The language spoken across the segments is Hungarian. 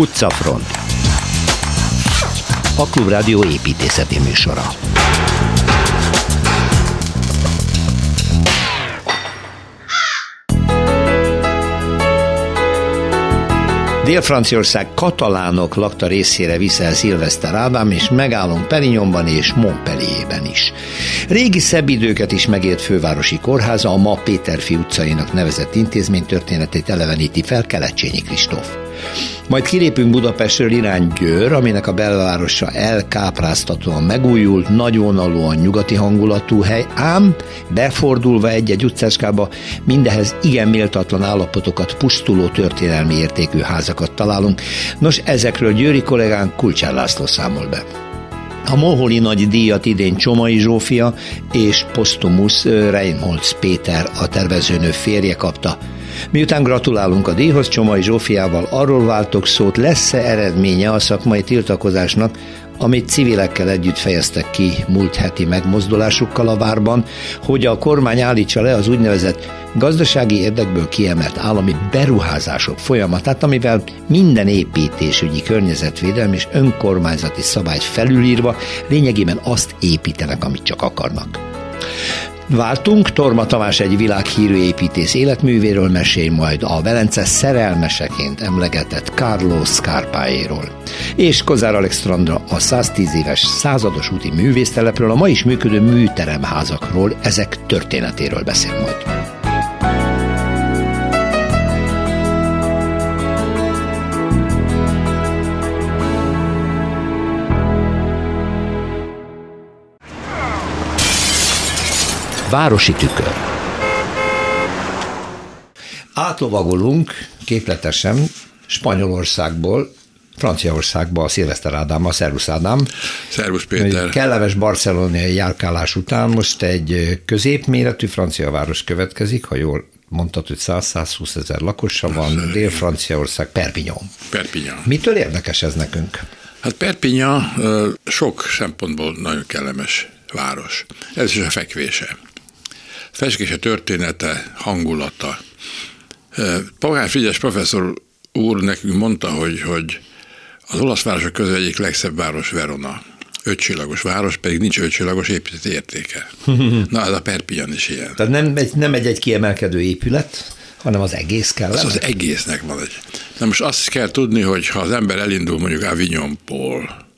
Utcafront A Klubrádió építészeti műsora Dél-Franciaország katalánok lakta részére viszel Szilveszter Ádám, és megállunk Perignonban és Montpellierben is. Régi szebb időket is megért fővárosi kórháza, a ma Péterfi utcainak nevezett intézmény történetét eleveníti fel Kelecsényi Kristóf. Majd kilépünk Budapestről irány Győr, aminek a belvárosa elkápráztatóan megújult, nagyvonalúan nyugati hangulatú hely, ám befordulva egy-egy utcáskába mindehez igen méltatlan állapotokat, pusztuló történelmi értékű házakat találunk. Nos, ezekről Győri kollégánk Kulcsár László számol be. A Moholi nagy díjat idén Csomai Zsófia és Postumus Reinholz Péter a tervezőnő férje kapta. Miután gratulálunk a díjhoz, Csomai Zsófiával arról váltok szót, lesz-e eredménye a szakmai tiltakozásnak, amit civilekkel együtt fejeztek ki múlt heti megmozdulásukkal a várban, hogy a kormány állítsa le az úgynevezett gazdasági érdekből kiemelt állami beruházások folyamatát, amivel minden építésügyi környezetvédelmi és önkormányzati szabályt felülírva lényegében azt építenek, amit csak akarnak. Váltunk, Torma Tamás egy világhírű építész életművéről mesél majd a Velence szerelmeseként emlegetett Carlos Scarpáéról. És Kozár Alexandra a 110 éves százados úti művésztelepről, a ma is működő műteremházakról, ezek történetéről beszél majd. Városi tükör. Átlovagolunk képletesen Spanyolországból Franciaországba a Szilveszter Ádámmal. Szervusz Ádám. Szervusz Péter. Kellemes barcelonai járkálás után most egy középméretű francia város következik, ha jól mondtad, hogy 100-120 ezer lakosa van, Dél-Franciaország, Perpignan. Perpignan. Mitől érdekes ez nekünk? Hát Perpignan sok szempontból nagyon kellemes város. Ez is a fekvése festése története, hangulata. Pagán Frigyes professzor úr nekünk mondta, hogy, hogy az olasz városok közül egyik legszebb város Verona. Ötcsillagos város, pedig nincs ötcsillagos építeti értéke. Na, ez a Perpignan is ilyen. Tehát nem egy, nem egy, egy kiemelkedő épület, hanem az egész kell. Az, az egésznek van egy. Na most azt kell tudni, hogy ha az ember elindul mondjuk Avignonból,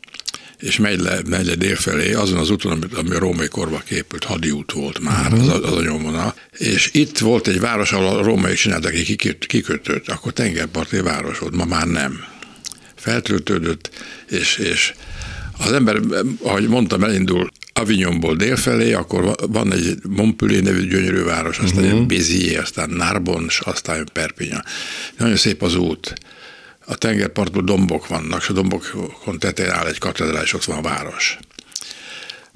és megy le, megy le délfelé, azon az úton, ami, ami a római korba képült hadiút volt már, uh-huh. az, az a nyomvonal, és itt volt egy város, ahol a római csináltak egy kiköt, kikötőt, akkor tengerparti város volt, ma már nem. Feltöltődött, és, és az ember, ahogy mondtam, elindul Avignonból délfelé, akkor van egy Montpellier nevű gyönyörű város, aztán uh-huh. Béziers, aztán Narbonne, aztán Perpignan. Nagyon szép az út a tengerpartban dombok vannak, és a dombokon tetején áll egy katedrális, ott van a város.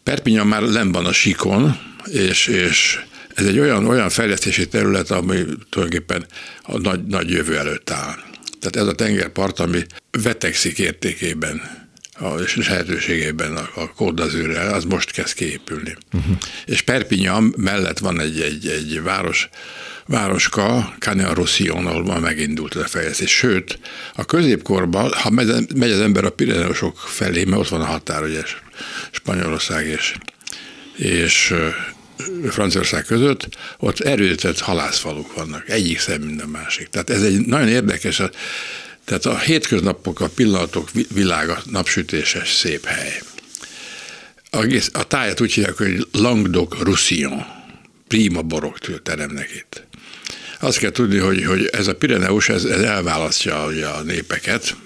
Perpignan már len van a síkon, és, és ez egy olyan, olyan fejlesztési terület, ami tulajdonképpen a nagy, nagy jövő előtt áll. Tehát ez a tengerpart, ami vetekszik értékében a, és lehetőségében a, a kódazőrrel, az most kezd kiépülni. Uh-huh. És Perpignan mellett van egy, egy, egy város, városka, Canea Roussillon, ahol már megindult ez a fejlesztés. Sőt, a középkorban, ha megy, az ember a Pireneusok felé, mert ott van a határ, ugye Spanyolország és, és Franciaország között, ott erőtett halászfaluk vannak, egyik szem, mint a másik. Tehát ez egy nagyon érdekes, tehát a hétköznapok, a pillanatok világa, napsütéses szép hely. A, a tájat úgy hívják, hogy Languedoc-Roussillon, prima borok teremnek itt. Azt kell tudni, hogy, hogy ez a Pireneus, ez, ez elválasztja a népeket,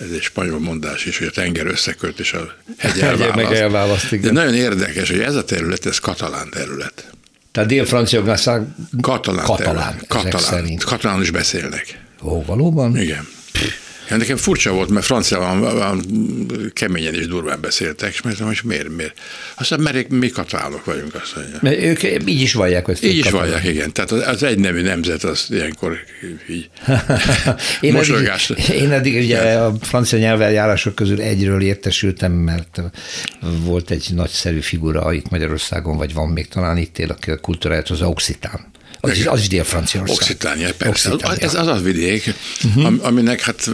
ez egy spanyol mondás is, hogy a tenger összekölt és a hegy elválaszt. Meg elválaszt De nagyon érdekes, hogy ez a terület, ez katalán terület. Tehát Dél-Franciaország katalán, katalán, katalán, katalán is beszélnek. Ó, valóban? Igen. Ja, nekem furcsa volt, mert franciában keményen és durván beszéltek, és mondtam, hogy miért, miért. Aztán mert mi katalánok vagyunk, azt mondja. Mert ők így is vallják ezt. Így is vallják, igen. Tehát az, az egynemű nemzet az ilyenkor így én, eddig, én eddig ugye a francia nyelveljárások közül egyről értesültem, mert volt egy nagyszerű figura itt Magyarországon, vagy van még talán itt él, aki a kultúráját az Occitán. Az, is, az is Dél-Franciaország. Occitania, persze. Occitania. Ez az a vidék, uh-huh. aminek hát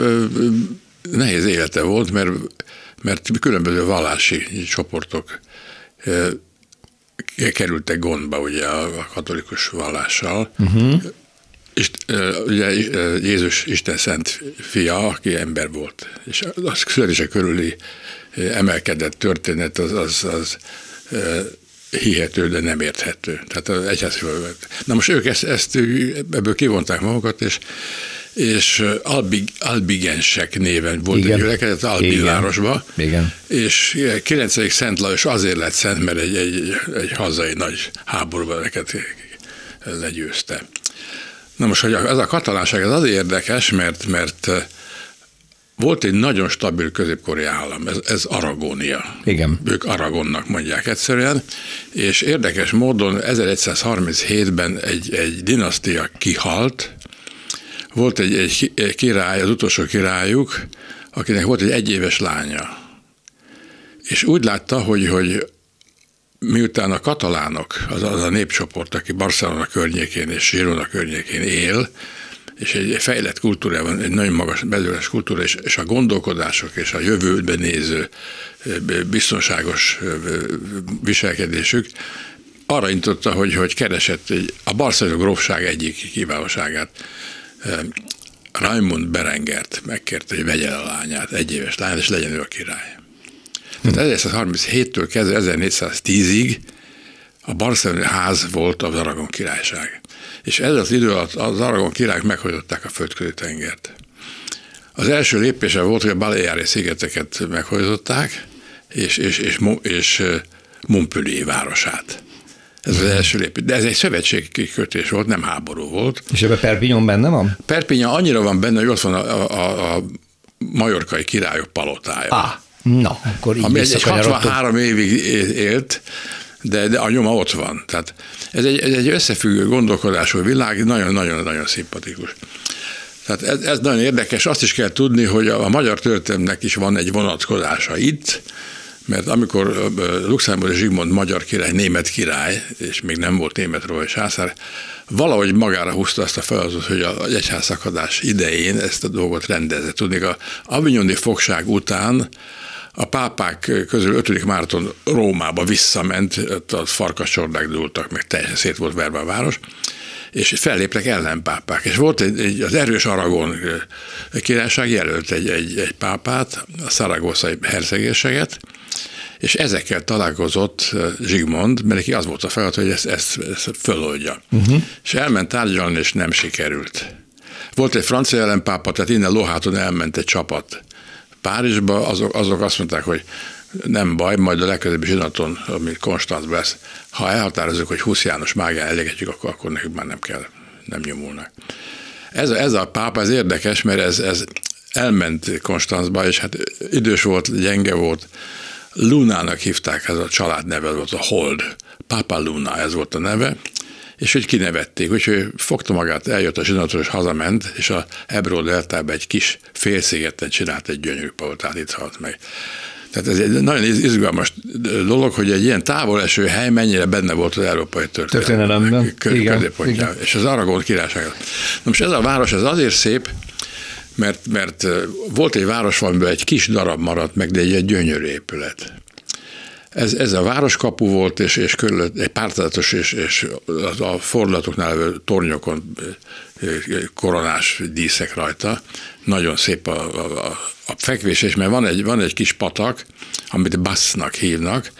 nehéz élete volt, mert, mert különböző vallási csoportok kerültek gondba ugye a katolikus vallással. Uh-huh. És ugye Jézus Isten szent fia, aki ember volt, és az születése körüli emelkedett történet az, az, az hihető, de nem érthető. Tehát az egyház Na most ők ezt, ezt ebből kivonták magukat, és és Albig, Albigensek néven volt Igen. egy gyülekezet Albi városba, Igen. és 9. Szent Lajos azért lett szent, mert egy, egy, egy hazai nagy háborúban neked legyőzte. Na most, hogy ez a katalánság azért érdekes, mert, mert volt egy nagyon stabil középkori állam, ez, ez Aragónia. Igen. Ők Aragonnak mondják egyszerűen, és érdekes módon 1137-ben egy, egy dinasztia kihalt, volt egy, egy király, az utolsó királyuk, akinek volt egy egyéves lánya. És úgy látta, hogy, hogy miután a katalánok, az, az a népcsoport, aki Barcelona környékén és Girona környékén él, és egy fejlett kultúrában, egy nagyon magas belőles kultúra, és, és a gondolkodások és a jövőben néző biztonságos viselkedésük arra intotta, hogy, hogy keresett egy, a Barcelona grófság egyik kiválóságát. Raimund Berengert megkérte, hogy vegye a lányát, egy éves lányát, és legyen ő a király. Tehát 1937-től kezdve 1410-ig a Barcelona ház volt az Aragon királyság. És ez az idő alatt az Aragon királyok meghajtották a földközi tengert. Az első lépése volt, hogy a Baleári szigeteket meghajtották, és, és, és, és Montpellier városát. Ez az első lépés. De ez egy szövetségi kötés volt, nem háború volt. És ebben Perpignan benne van? Perpignan annyira van benne, hogy ott van a, a, a majorkai királyok palotája. Ah, na, akkor így Ami egy 63 évig élt, de, de a nyoma ott van. Tehát ez egy, ez egy összefüggő gondolkodású világ, nagyon-nagyon-nagyon szimpatikus. Tehát ez, ez nagyon érdekes. Azt is kell tudni, hogy a, a magyar történetnek is van egy vonatkozása itt, mert amikor Luxemburg Zsigmond magyar király, német király, és még nem volt német róla és hászár, valahogy magára húzta azt a feladatot, hogy a egyházszakadás idején ezt a dolgot rendezze. Tudni, a avignoni fogság után a pápák közül 5. Márton Rómába visszament, ott a farkascsordák dúltak, meg teljesen szét volt verve a város, és felléptek ellenpápák. És volt egy, egy az erős Aragon királyság jelölt egy, egy, egy pápát, a szaragoszai hercegésseget, és ezekkel találkozott Zsigmond, mert neki az volt a feladat, hogy ezt, ezt, ezt föloldja. Uh-huh. És elment tárgyalni, és nem sikerült. Volt egy francia ellenpápa, tehát innen Loháton elment egy csapat Párizsba, azok, azok azt mondták, hogy nem baj, majd a legközelebbi zsinaton, ami Konstanz lesz, ha elhatározunk, hogy 20 János mágán elégetjük, akkor, akkor nekünk már nem kell, nem nyomulnak. Ez ez a pápa, ez érdekes, mert ez, ez elment Konstanzba, és hát idős volt, gyenge volt, Lunának hívták, ez a család neve volt, a Hold. Papa Luna, ez volt a neve, és hogy kinevették, úgyhogy fogta magát, eljött a zsinatos, hazament, és a Ebro deltába egy kis félszigeten csinált egy gyönyörű palotát, itt halt meg. Tehát ez egy nagyon izgalmas dolog, hogy egy ilyen távol eső hely mennyire benne volt az európai történelemben. Középpontjában. És az Aragon királyság. Na most ez a város ez azért szép, mert, mert volt egy város, amiben egy kis darab maradt meg, de egy, egy gyönyörű épület. Ez, ez a városkapu volt, és, és körül egy pártázatos, és, és a fordulatoknál levő tornyokon koronás díszek rajta. Nagyon szép a, a, a fekvés, és mert van egy, van egy kis patak, amit Bassnak hívnak,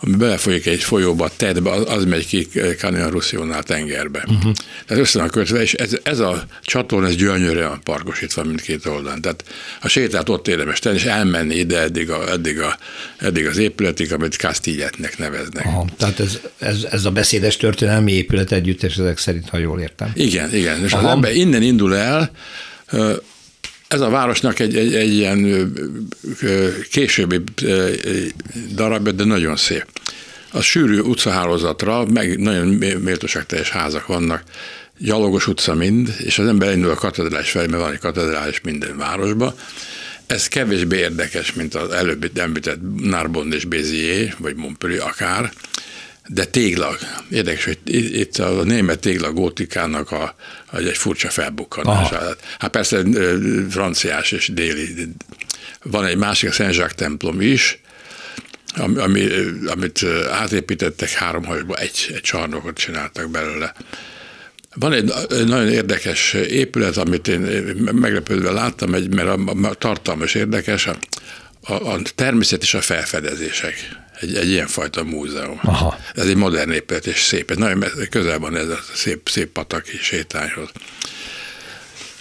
ami belefolyik egy folyóba, tedbe, az, az megy ki Canyon Russionál tengerbe. Uh-huh. Tehát össze van kötve, és ez, ez a csatorna, ez gyönyörűen parkosítva mindkét oldalon. Tehát a sétát ott érdemes tenni, és elmenni ide eddig, a, eddig, a, eddig az épületig, amit Castilletnek neveznek. Aha, tehát ez, ez, ez a beszédes történelmi épület együttes ezek szerint, ha jól értem. Igen, igen. És Aha. az ember innen indul el, ez a városnak egy, egy, egy ilyen későbbi darabja, de nagyon szép. A sűrű utcahálózatra meg nagyon méltóságteljes házak vannak, gyalogos utca mind, és az ember indul a katedrális felé, mert van egy katedrális minden városba. Ez kevésbé érdekes, mint az előbb említett Narbonne és Béziers, vagy Montpellier akár, de téglag. Érdekes, hogy itt a német téglag gótikának a, a egy furcsa felbukkanás. Hát persze franciás és déli. Van egy másik, a Saint-Jacques templom is, ami, amit átépítettek három hajba, egy, egy csarnokot csináltak belőle. Van egy nagyon érdekes épület, amit én meglepődve láttam, egy, mert a, a tartalmas érdekes, a, a, a természet és a felfedezések. Egy, egy ilyenfajta múzeum. Aha. Ez egy modern épület, és szép. Ez nagyon közel van ez a szép, szép pataki sétányhoz.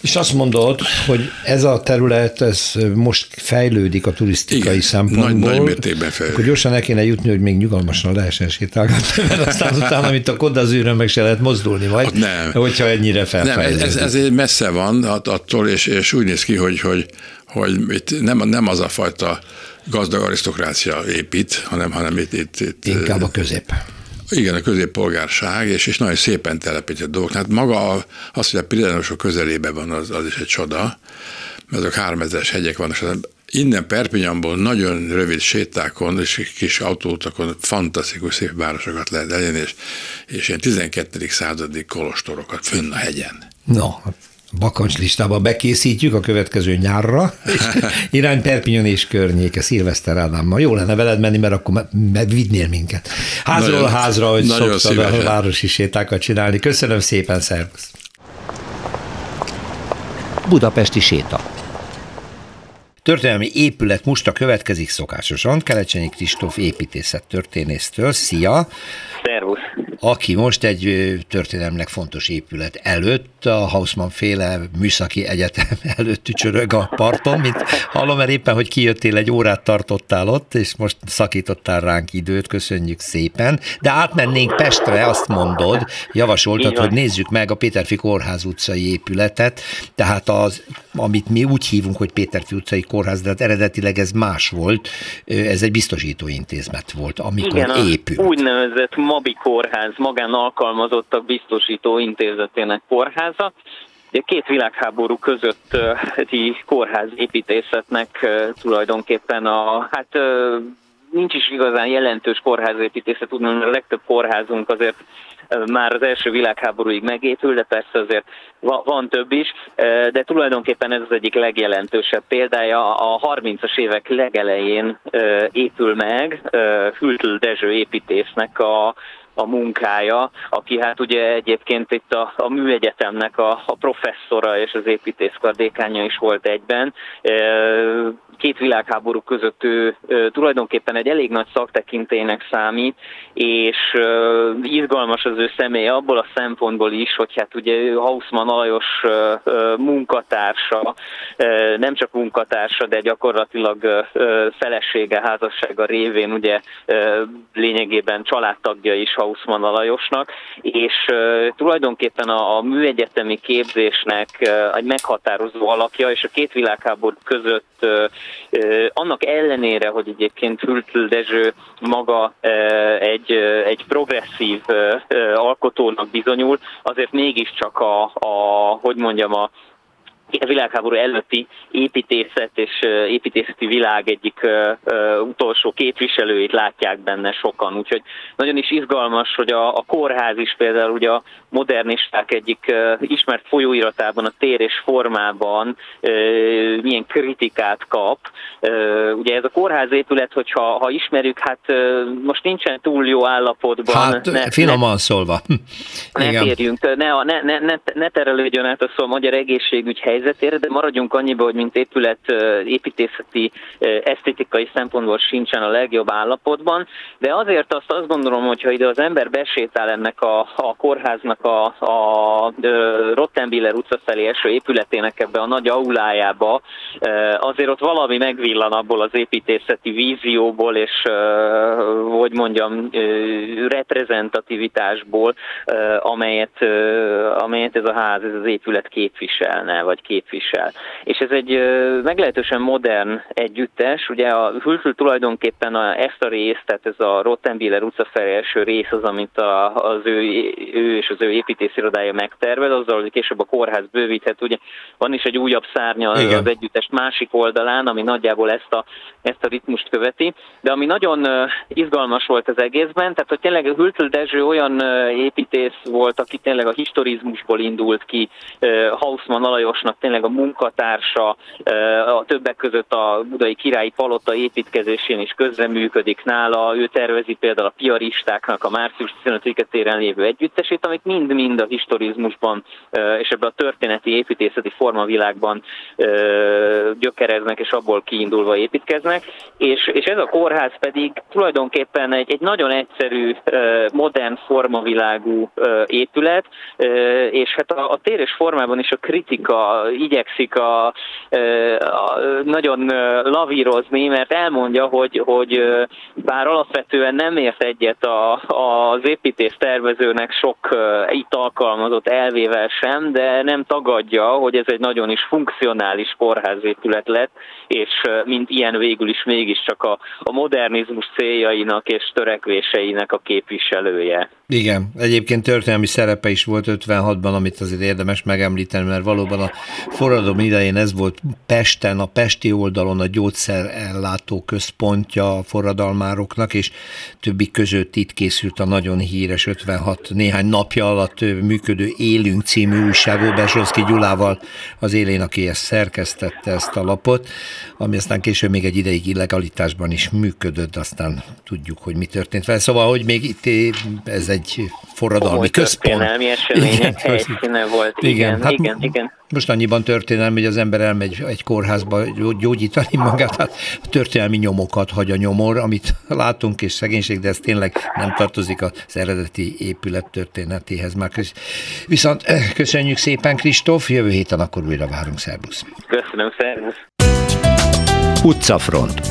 És azt mondod, hogy ez a terület, ez most fejlődik a turisztikai Igen, szempontból. Nagy, nagy mértékben fejlődik. Akkor gyorsan el kéne jutni, hogy még nyugalmasan lehessen sétálgatni, mert aztán utána, mint a kodazűrön meg se lehet mozdulni majd, nem. hogyha ennyire felfejlődik. Nem, ez, ez, ez messze van attól, és, és úgy néz ki, hogy, hogy, hogy itt nem, nem az a fajta gazdag arisztokrácia épít, hanem, hanem itt, itt, itt Inkább a közép. Igen, a középpolgárság, és, és nagyon szépen telepített dolgok. Hát maga az, hogy a Pirineusok közelében van, az, az is egy csoda, mert azok 3000-es hegyek vannak, innen Perpignanból nagyon rövid sétákon és kis autóutakon fantasztikus szép városokat lehet elérni, és, és ilyen 12. századi kolostorokat fönn a hegyen. No, bakancs listába bekészítjük a következő nyárra, és irány Perpignan és környéke, Szilveszter Ádámmal. Jó lenne veled menni, mert akkor megvidnél minket. Házról nagyon, házra, hogy szoktad szívesen. a városi sétákat csinálni. Köszönöm szépen, szervusz! Budapesti séta. Történelmi épület musta következik szokásosan, Kelecsenyi Kristóf építészet történésztől. Szia! Szervusz! Aki most egy történelmileg fontos épület előtt, a Hausmann féle műszaki egyetem előtt tücsörög a parton, mint hallom, mert éppen, hogy kijöttél, egy órát tartottál ott, és most szakítottál ránk időt, köszönjük szépen. De átmennénk Pestre, azt mondod, javasoltad, hogy nézzük meg a Péterfi Kórház utcai épületet, tehát az, amit mi úgy hívunk, hogy Péterfi utcai kórház, de hát eredetileg ez más volt, ez egy biztosító intézet volt, amikor Igen, épült. úgynevezett Mabi kórház, magán alkalmazottak biztosító intézetének Ugye két világháború közötti kórház építészetnek tulajdonképpen a, hát nincs is igazán jelentős kórházépítészet, tudnám, a legtöbb kórházunk azért már az első világháborúig megépül, de persze azért van több is, de tulajdonképpen ez az egyik legjelentősebb példája. A 30-as évek legelején épül meg Hültl Dezső építésznek a a munkája, aki hát ugye egyébként itt a, a műegyetemnek a, a professzora és az építészkar dékánya is volt egyben. Két világháború között ő tulajdonképpen egy elég nagy szaktekintének számít, és izgalmas az ő személye abból a szempontból is, hogy hát ugye Hausmann Alajos munkatársa, nem csak munkatársa, de gyakorlatilag felesége, házassága révén ugye lényegében családtagja is Hausmann Alajosnak, és tulajdonképpen a, a műegyetemi képzésnek egy meghatározó alakja, és a két világháború között annak ellenére, hogy egyébként Hültl Dezső maga egy, egy progresszív alkotónak bizonyul, azért mégiscsak a, a hogy mondjam, a a világháború előtti építészet és építészeti világ egyik utolsó képviselőit látják benne sokan. Úgyhogy nagyon is izgalmas, hogy a, a kórház is például ugye a modernisták egyik ismert folyóiratában, a tér és formában milyen kritikát kap. Ugye ez a kórház épület, hogyha ha ismerjük, hát most nincsen túl jó állapotban. Hát ne, finoman ne, szólva. Ne térjünk, ne, ne, ne, ne, ne terelődjön át a szó a magyar egészségügy hely helyzetére, de maradjunk annyiba, hogy mint épület építészeti, esztétikai szempontból sincsen a legjobb állapotban, de azért azt azt gondolom, hogy ha ide az ember besétál ennek a, a kórháznak a, a Rottenbiller utca felé eső épületének ebbe a nagy aulájába, azért ott valami megvillan abból az építészeti vízióból, és hogy mondjam, reprezentativitásból, amelyet, amelyet ez a ház, ez az épület képviselne, vagy képvisel. És ez egy meglehetősen modern együttes, ugye a Hülfül tulajdonképpen a, ezt a részt, tehát ez a Rottenbiller utca felé első rész az, amit a, az ő, ő és az ő építészirodája megtervez, azzal, hogy később a kórház bővíthet. Ugye van is egy újabb szárnya Igen. az együttes másik oldalán, ami nagyjából ezt a, ezt a ritmust követi, de ami nagyon izgalmas volt az egészben, tehát hogy tényleg Hülfül Dezső olyan építész volt, aki tényleg a historizmusból indult ki, Hausmann Alajosnak tényleg a munkatársa, a többek között a budai királyi palota építkezésén is közreműködik nála, ő tervezi például a piaristáknak a március 15 téren lévő együttesét, amik mind-mind a historizmusban és ebben a történeti építészeti formavilágban gyökereznek, és abból kiindulva építkeznek, és, és ez a kórház pedig tulajdonképpen egy, egy nagyon egyszerű, modern formavilágú épület, és hát a, a tér és formában is a kritika igyekszik a, a nagyon lavírozni, mert elmondja, hogy, hogy bár alapvetően nem ért egyet a, az építés tervezőnek sok itt alkalmazott elvével sem, de nem tagadja, hogy ez egy nagyon is funkcionális kórházépület lett, és mint ilyen végül is mégiscsak a, a modernizmus céljainak és törekvéseinek a képviselője. Igen, egyébként történelmi szerepe is volt 56-ban, amit azért érdemes megemlíteni, mert valóban a forradalom idején ez volt Pesten, a pesti oldalon a gyógyszerellátó központja a forradalmároknak, és többi között itt készült a nagyon híres 56 néhány napja alatt működő Élünk című újságú Besonszki Gyulával az élén, aki ezt szerkesztette ezt a lapot, ami aztán később még egy ideig illegalitásban is működött, aztán tudjuk, hogy mi történt vele. Szóval, hogy még itt ez egy forradalmi Komoly központ. események helyszíne volt. Igen, igen, hát igen, igen. Most annyiban történelmi, hogy az ember elmegy egy kórházba gyógyítani magát, hát történelmi nyomokat hagy a nyomor, amit látunk, és szegénység, de ez tényleg nem tartozik az eredeti épület történetéhez már. Viszont eh, köszönjük szépen, Kristóf, jövő héten akkor újra várunk, szervusz. Köszönöm, szervusz. Utcafront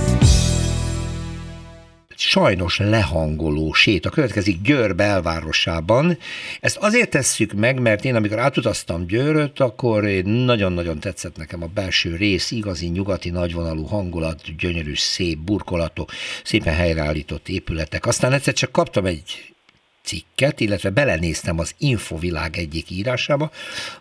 sajnos lehangoló séta következik Győr belvárosában. Ezt azért tesszük meg, mert én amikor átutaztam Győröt, akkor nagyon-nagyon tetszett nekem a belső rész, igazi nyugati nagyvonalú hangulat, gyönyörű, szép burkolatok, szépen helyreállított épületek. Aztán egyszer csak kaptam egy cikket, illetve belenéztem az Infovilág egyik írásába,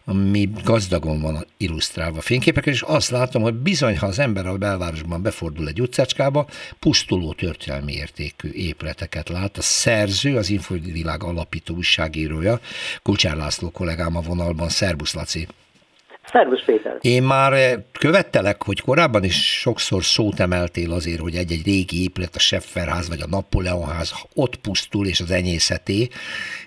ami gazdagon van illusztrálva fényképekkel, és azt látom, hogy bizony, ha az ember a belvárosban befordul egy utcácskába, pusztuló történelmi értékű épületeket lát. A szerző, az Infovilág alapító újságírója, Kulcsár László kollégám a vonalban. Szerbusz, Laci! Szervusz Péter! Én már eh, követtelek, hogy korábban is sokszor szót emeltél azért, hogy egy-egy régi épület, a Sefferház vagy a Napóleonház ott pusztul, és az enyészeté.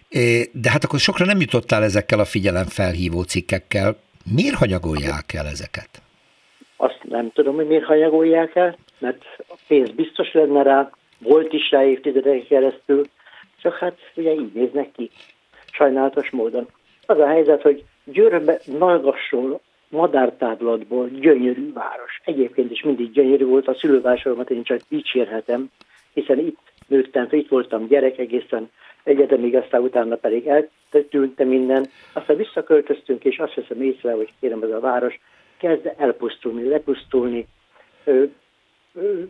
Eh, de hát akkor sokra nem jutottál ezekkel a figyelemfelhívó cikkekkel. Miért hanyagolják el ezeket? Azt nem tudom, hogy miért hanyagolják el, mert a pénz biztos lenne rá, volt is rá évtizedek keresztül, csak hát ugye így néznek ki, sajnálatos módon. Az a helyzet, hogy Győrbe Nalgasról, madártáblatból gyönyörű város. Egyébként is mindig gyönyörű volt, a szülővásoromat én csak dicsérhetem, hiszen itt nőttem, itt voltam gyerek egészen egyetemig, aztán utána pedig eltűnte minden. Aztán visszaköltöztünk, és azt hiszem észre, hogy kérem, ez a város kezd elpusztulni, lepusztulni. Ö, ö,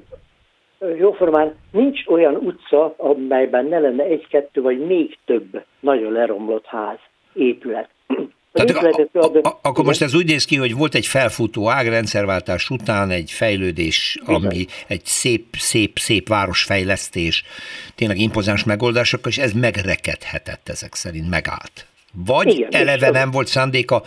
jóformán nincs olyan utca, amelyben ne lenne egy-kettő vagy még több nagyon leromlott ház, épület. Tehát, a, a, a, akkor most ez úgy néz ki, hogy volt egy felfutó ág rendszerváltás után, egy fejlődés, ami egy szép, szép, szép városfejlesztés, tényleg impozáns megoldások, és ez megrekedhetett ezek szerint, megállt. Vagy Igen, eleve nem volt szándéka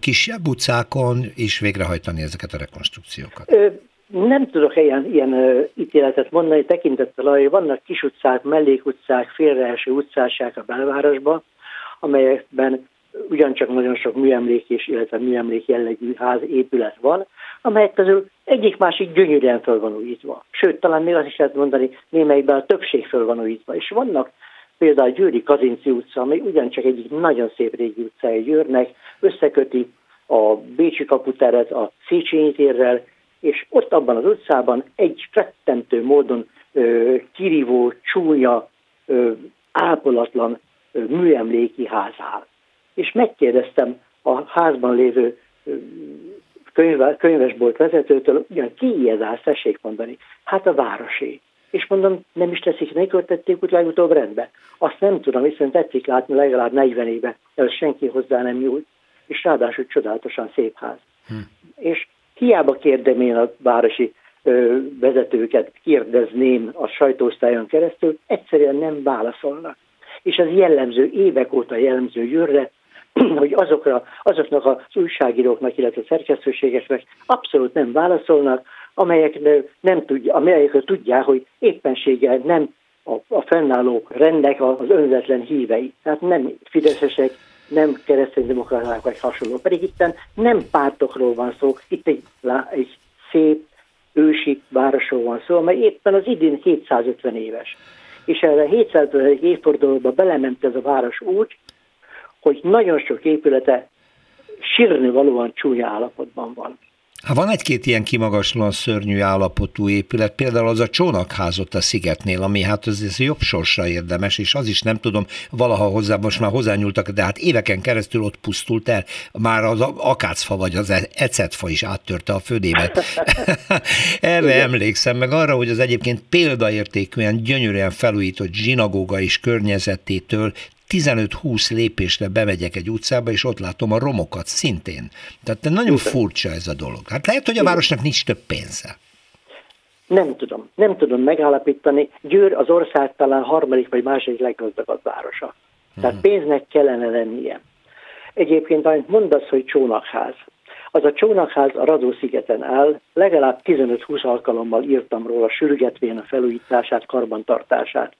kisebb utcákon is végrehajtani ezeket a rekonstrukciókat? Ö, nem tudok ilyen, ilyen ö, ítéletet mondani, tekintettel arra, hogy vannak kis utcák, mellékutcák, félreeső utcásák a belvárosban, amelyekben ugyancsak nagyon sok műemlék és, illetve műemlék jellegű ház épület van, amelyek közül egyik-másik gyönyörűen föl van újítva. Sőt, talán még azt is lehet mondani, némelyikben a többség föl van újítva. És vannak például a Győri Kazinci utca, ami ugyancsak egyik nagyon szép régi utcája Győrnek, összeköti a Bécsi kaputeret a Széchenyi térrel, és ott abban az utcában egy rettentő módon ö, kirívó, csúnya, ö, ápolatlan ö, műemléki ház áll és megkérdeztem a házban lévő könyve, könyvesbolt vezetőtől, ugyan ki ez áll, tessék mondani? Hát a városé. És mondom, nem is teszik, ne költették úgy legutóbb rendbe. Azt nem tudom, hiszen tetszik látni legalább 40 éve, ez senki hozzá nem nyújt, és ráadásul csodálatosan szép ház. Hm. És hiába kérdem én a városi ö, vezetőket, kérdezném a sajtóosztályon keresztül, egyszerűen nem válaszolnak. És ez jellemző, évek óta jellemző jörre, hogy azokra, azoknak az újságíróknak, illetve szerkesztőségeknek abszolút nem válaszolnak, amelyek nem tudja, amelyek tudják, hogy éppenséggel nem a, a fennálló rendnek az önzetlen hívei. Tehát nem fideszesek, nem kereszténydemokraták vagy hasonló. Pedig itt nem pártokról van szó, itt egy, egy szép, ősi városról van szó, amely éppen az idén 750 éves. És erre 750 évfordulóba belement ez a város úgy, hogy nagyon sok épülete sírni valóan csúnya állapotban van. Ha van egy-két ilyen kimagaslóan szörnyű állapotú épület, például az a csónakházot a szigetnél, ami hát az, az jobb sorsra érdemes, és az is nem tudom, valaha hozzá, most már hozzányúltak, de hát éveken keresztül ott pusztult el, már az akácfa vagy az ecetfa is áttörte a födémet. Erre Igen. emlékszem, meg arra, hogy az egyébként példaértékűen, gyönyörűen felújított zsinagóga és környezetétől 15-20 lépésre bemegyek egy utcába, és ott látom a romokat szintén. Tehát nagyon furcsa ez a dolog. Hát lehet, hogy a városnak nincs több pénze. Nem tudom. Nem tudom megállapítani. Győr az ország talán harmadik vagy második leggazdagabb városa. Tehát hmm. pénznek kellene lennie. Egyébként, amit mondasz, hogy csónakház. Az a csónakház a Radó-szigeten áll, legalább 15-20 alkalommal írtam róla, sürgetvén a felújítását, karbantartását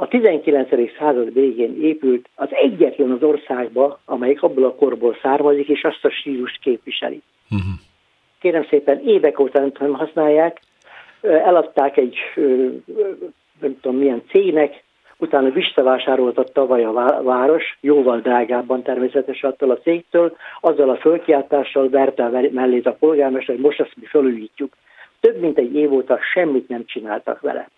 a 19. század végén épült az egyetlen az országba, amelyik abból a korból származik, és azt a stílust képviseli. Uh-huh. Kérem szépen, évek óta nem használják, eladták egy nem tudom milyen cégnek, utána visszavásárolta tavaly a város, jóval drágábban természetesen attól a cégtől, azzal a fölkiáltással verte mellé a polgármester, hogy most azt mi felújítjuk. Több mint egy év óta semmit nem csináltak vele.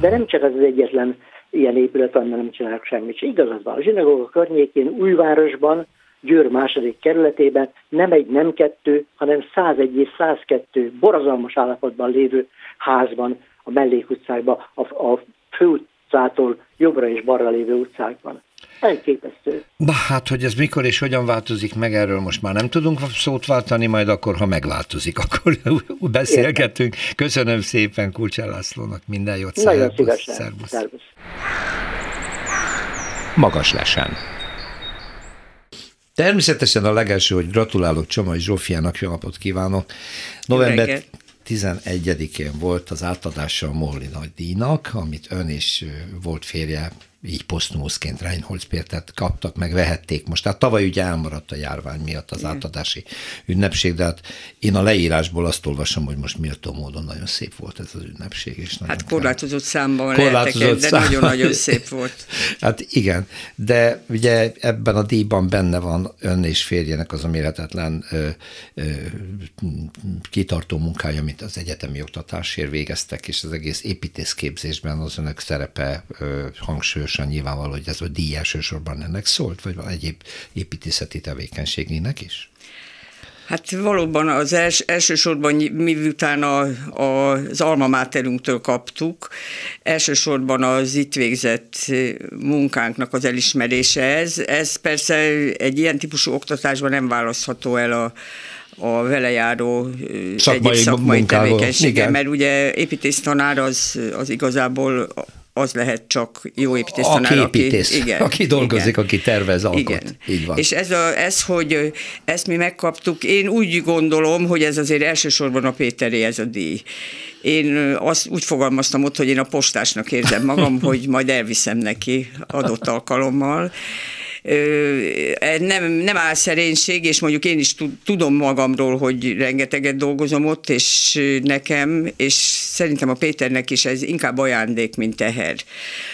De nem csak az az egyetlen ilyen épület, amiben nem csinálnak semmit. És igaz az van. A zsinagóga környékén, Újvárosban, Győr második kerületében nem egy, nem kettő, hanem 101 és 102 borzalmas állapotban lévő házban, a mellékutcákban, a, a főutcától jobbra és balra lévő utcákban. Elképesztő. Na hát, hogy ez mikor és hogyan változik meg, erről most már nem tudunk szót váltani, majd akkor, ha megváltozik, akkor beszélgetünk. Köszönöm szépen Kulcsán Lászlónak, minden jót. Nagyon szívesen. Szervusz. Szervusz. Magas lesen. Természetesen a legelső, hogy gratulálok Csomai Zsófiának, jó napot kívánok. November 11-én volt az átadása a Molli nagy díjnak, amit ön és volt férje így posztumuszként Reinholz Pétert kaptak, meg vehették most. Tehát tavaly ugye elmaradt a járvány miatt az Igen. átadási ünnepség, de hát én a leírásból azt olvasom, hogy most méltó módon nagyon szép volt ez az ünnepség. És hát korlátozott számban korlátozott lehetek, szám... de nagyon-nagyon szép volt. hát igen, de ugye ebben a díjban benne van ön és férjenek az a mérhetetlen ö, ö, kitartó munkája, amit az egyetemi oktatásért végeztek, és az egész építészképzésben az önök szerepe ö, hangsúlyos pontosan nyilvánvaló, hogy ez a díj elsősorban ennek szólt, vagy egyéb építészeti tevékenységének is? Hát valóban az els, elsősorban miután a, a, az alma máterünktől kaptuk, elsősorban az itt végzett munkánknak az elismerése ez. Ez persze egy ilyen típusú oktatásban nem választható el a, a vele járó szakmai, egyéb szakmai tevékenysége, mert ugye építésztanár az, az igazából az lehet csak jó építésztanár, aki, építész, aki, igen, aki dolgozik, igen, aki tervez, alkot. Igen. Így van. És ez, a, ez, hogy ezt mi megkaptuk, én úgy gondolom, hogy ez azért elsősorban a Péteré ez a díj. Én azt úgy fogalmaztam ott, hogy én a postásnak érzem magam, hogy majd elviszem neki adott alkalommal nem, nem áll szerénység, és mondjuk én is tudom magamról, hogy rengeteget dolgozom ott, és nekem, és szerintem a Péternek is ez inkább ajándék, mint teher.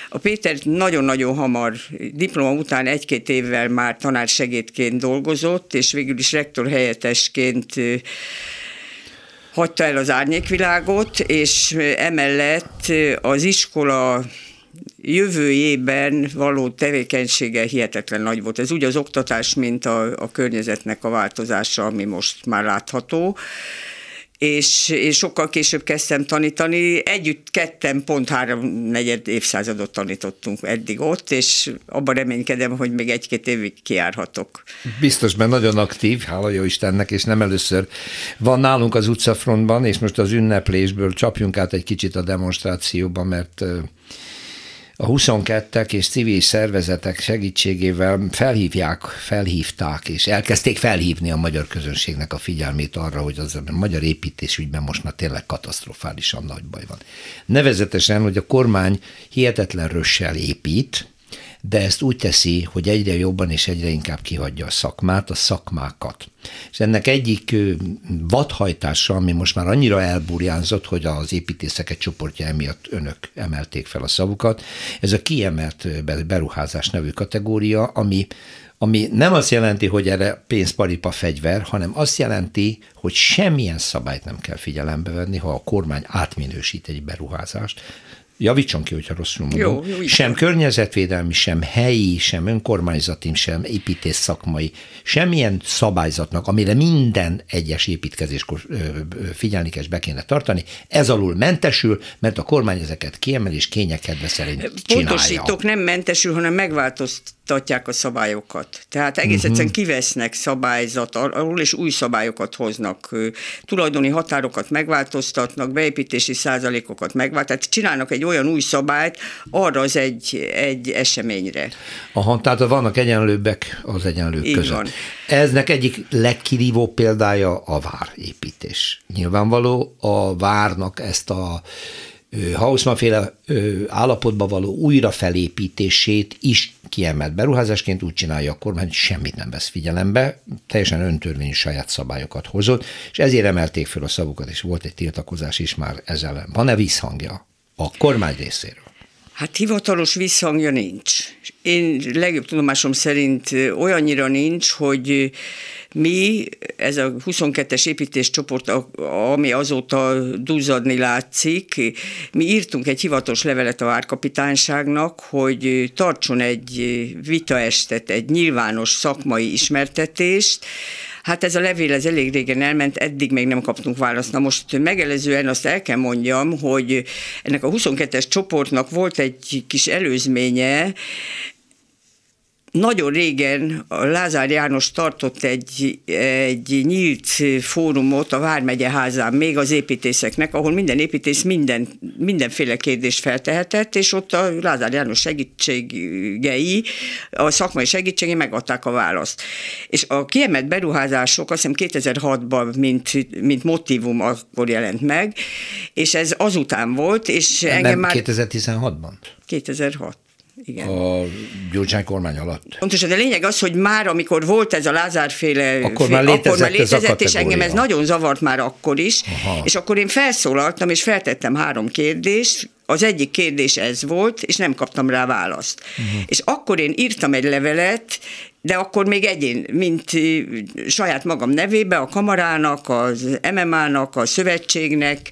A Péter nagyon-nagyon hamar, diploma után egy-két évvel már tanársegédként dolgozott, és végül is rektor helyettesként hagyta el az árnyékvilágot, és emellett az iskola jövőjében való tevékenysége hihetetlen nagy volt. Ez úgy az oktatás, mint a, a környezetnek a változása, ami most már látható és, és sokkal később kezdtem tanítani. Együtt ketten pont három negyed évszázadot tanítottunk eddig ott, és abban reménykedem, hogy még egy-két évig kiárhatok. Biztos, mert nagyon aktív, hála jó Istennek, és nem először van nálunk az utcafrontban, és most az ünneplésből csapjunk át egy kicsit a demonstrációba, mert a 22-ek és civil szervezetek segítségével felhívják, felhívták, és elkezdték felhívni a magyar közönségnek a figyelmét arra, hogy az a magyar építésügyben most már tényleg katasztrofálisan nagy baj van. Nevezetesen, hogy a kormány hihetetlen rössel épít, de ezt úgy teszi, hogy egyre jobban és egyre inkább kihagyja a szakmát, a szakmákat. És ennek egyik vadhajtása, ami most már annyira elburjánzott, hogy az építészeket csoportja emiatt önök emelték fel a szavukat, ez a kiemelt beruházás nevű kategória, ami ami nem azt jelenti, hogy erre pénzparipa fegyver, hanem azt jelenti, hogy semmilyen szabályt nem kell figyelembe venni, ha a kormány átminősít egy beruházást, javítson ki, hogyha rosszul mondom, jó, jó, sem környezetvédelmi, sem helyi, sem önkormányzati, sem építész szakmai, semmilyen szabályzatnak, amire minden egyes építkezéskor figyelni kell és be kéne tartani, ez alul mentesül, mert a kormány ezeket kiemel és kényekedve szerint csinálja. Pontosítok, nem mentesül, hanem megváltoztatják a szabályokat. Tehát egész uh-huh. egyszerűen kivesznek szabályzat arról, és új szabályokat hoznak. Tulajdoni határokat megváltoztatnak, beépítési százalékokat megváltoztatnak, tehát csinálnak egy olyan új szabályt arra az egy, egy eseményre. Aha, tehát vannak egyenlőbbek az egyenlők Így között. Van. Eznek egyik legkirívóbb példája a várépítés. Nyilvánvaló a várnak ezt a Hausmann féle állapotba való újrafelépítését is kiemelt beruházásként úgy csinálja a kormány, hogy semmit nem vesz figyelembe, teljesen öntörvényű saját szabályokat hozott, és ezért emelték föl a szavukat, és volt egy tiltakozás is már ezzel. Van-e visszhangja a kormány részéről? Hát hivatalos visszhangja nincs. Én legjobb tudomásom szerint olyannyira nincs, hogy mi, ez a 22-es építéscsoport, ami azóta duzzadni látszik, mi írtunk egy hivatalos levelet a várkapitányságnak, hogy tartson egy vitaestet, egy nyilvános szakmai ismertetést, Hát ez a levél ez elég régen elment, eddig még nem kaptunk választ. Na most megelezően azt el kell mondjam, hogy ennek a 22-es csoportnak volt egy kis előzménye, nagyon régen a Lázár János tartott egy, egy nyílt fórumot a Vármegye házán, még az építészeknek, ahol minden építész minden, mindenféle kérdést feltehetett, és ott a Lázár János segítségei, a szakmai segítségei megadták a választ. És a kiemelt beruházások azt hiszem 2006-ban, mint, mint motivum akkor jelent meg, és ez azután volt, és engem Nem már... 2016-ban? 2006 igen. a Gyurcsány kormány alatt. Pontosan, de lényeg az, hogy már amikor volt ez a Lázár féle, akkor már létezett, akkor már létezett és engem ez nagyon zavart már akkor is, Aha. és akkor én felszólaltam, és feltettem három kérdést, az egyik kérdés ez volt, és nem kaptam rá választ. Uh-huh. És akkor én írtam egy levelet, de akkor még egyén, mint saját magam nevébe, a kamarának, az MMA-nak, a szövetségnek,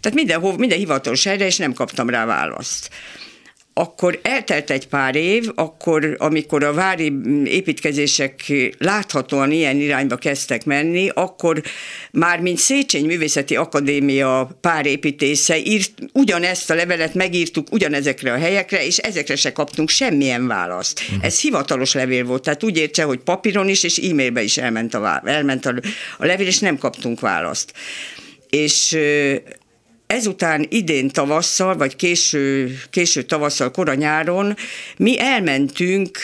tehát minden, minden hivatalos helyre, és nem kaptam rá választ akkor eltelt egy pár év, akkor, amikor a vári építkezések láthatóan ilyen irányba kezdtek menni, akkor már mint Széchenyi Művészeti Akadémia pár építésze írt, ugyanezt a levelet megírtuk ugyanezekre a helyekre, és ezekre se kaptunk semmilyen választ. Uh-huh. Ez hivatalos levél volt, tehát úgy értse, hogy papíron is, és e-mailbe is elment a, elment a, a levél, és nem kaptunk választ. És ezután idén tavasszal, vagy késő, késő tavasszal, kora nyáron mi elmentünk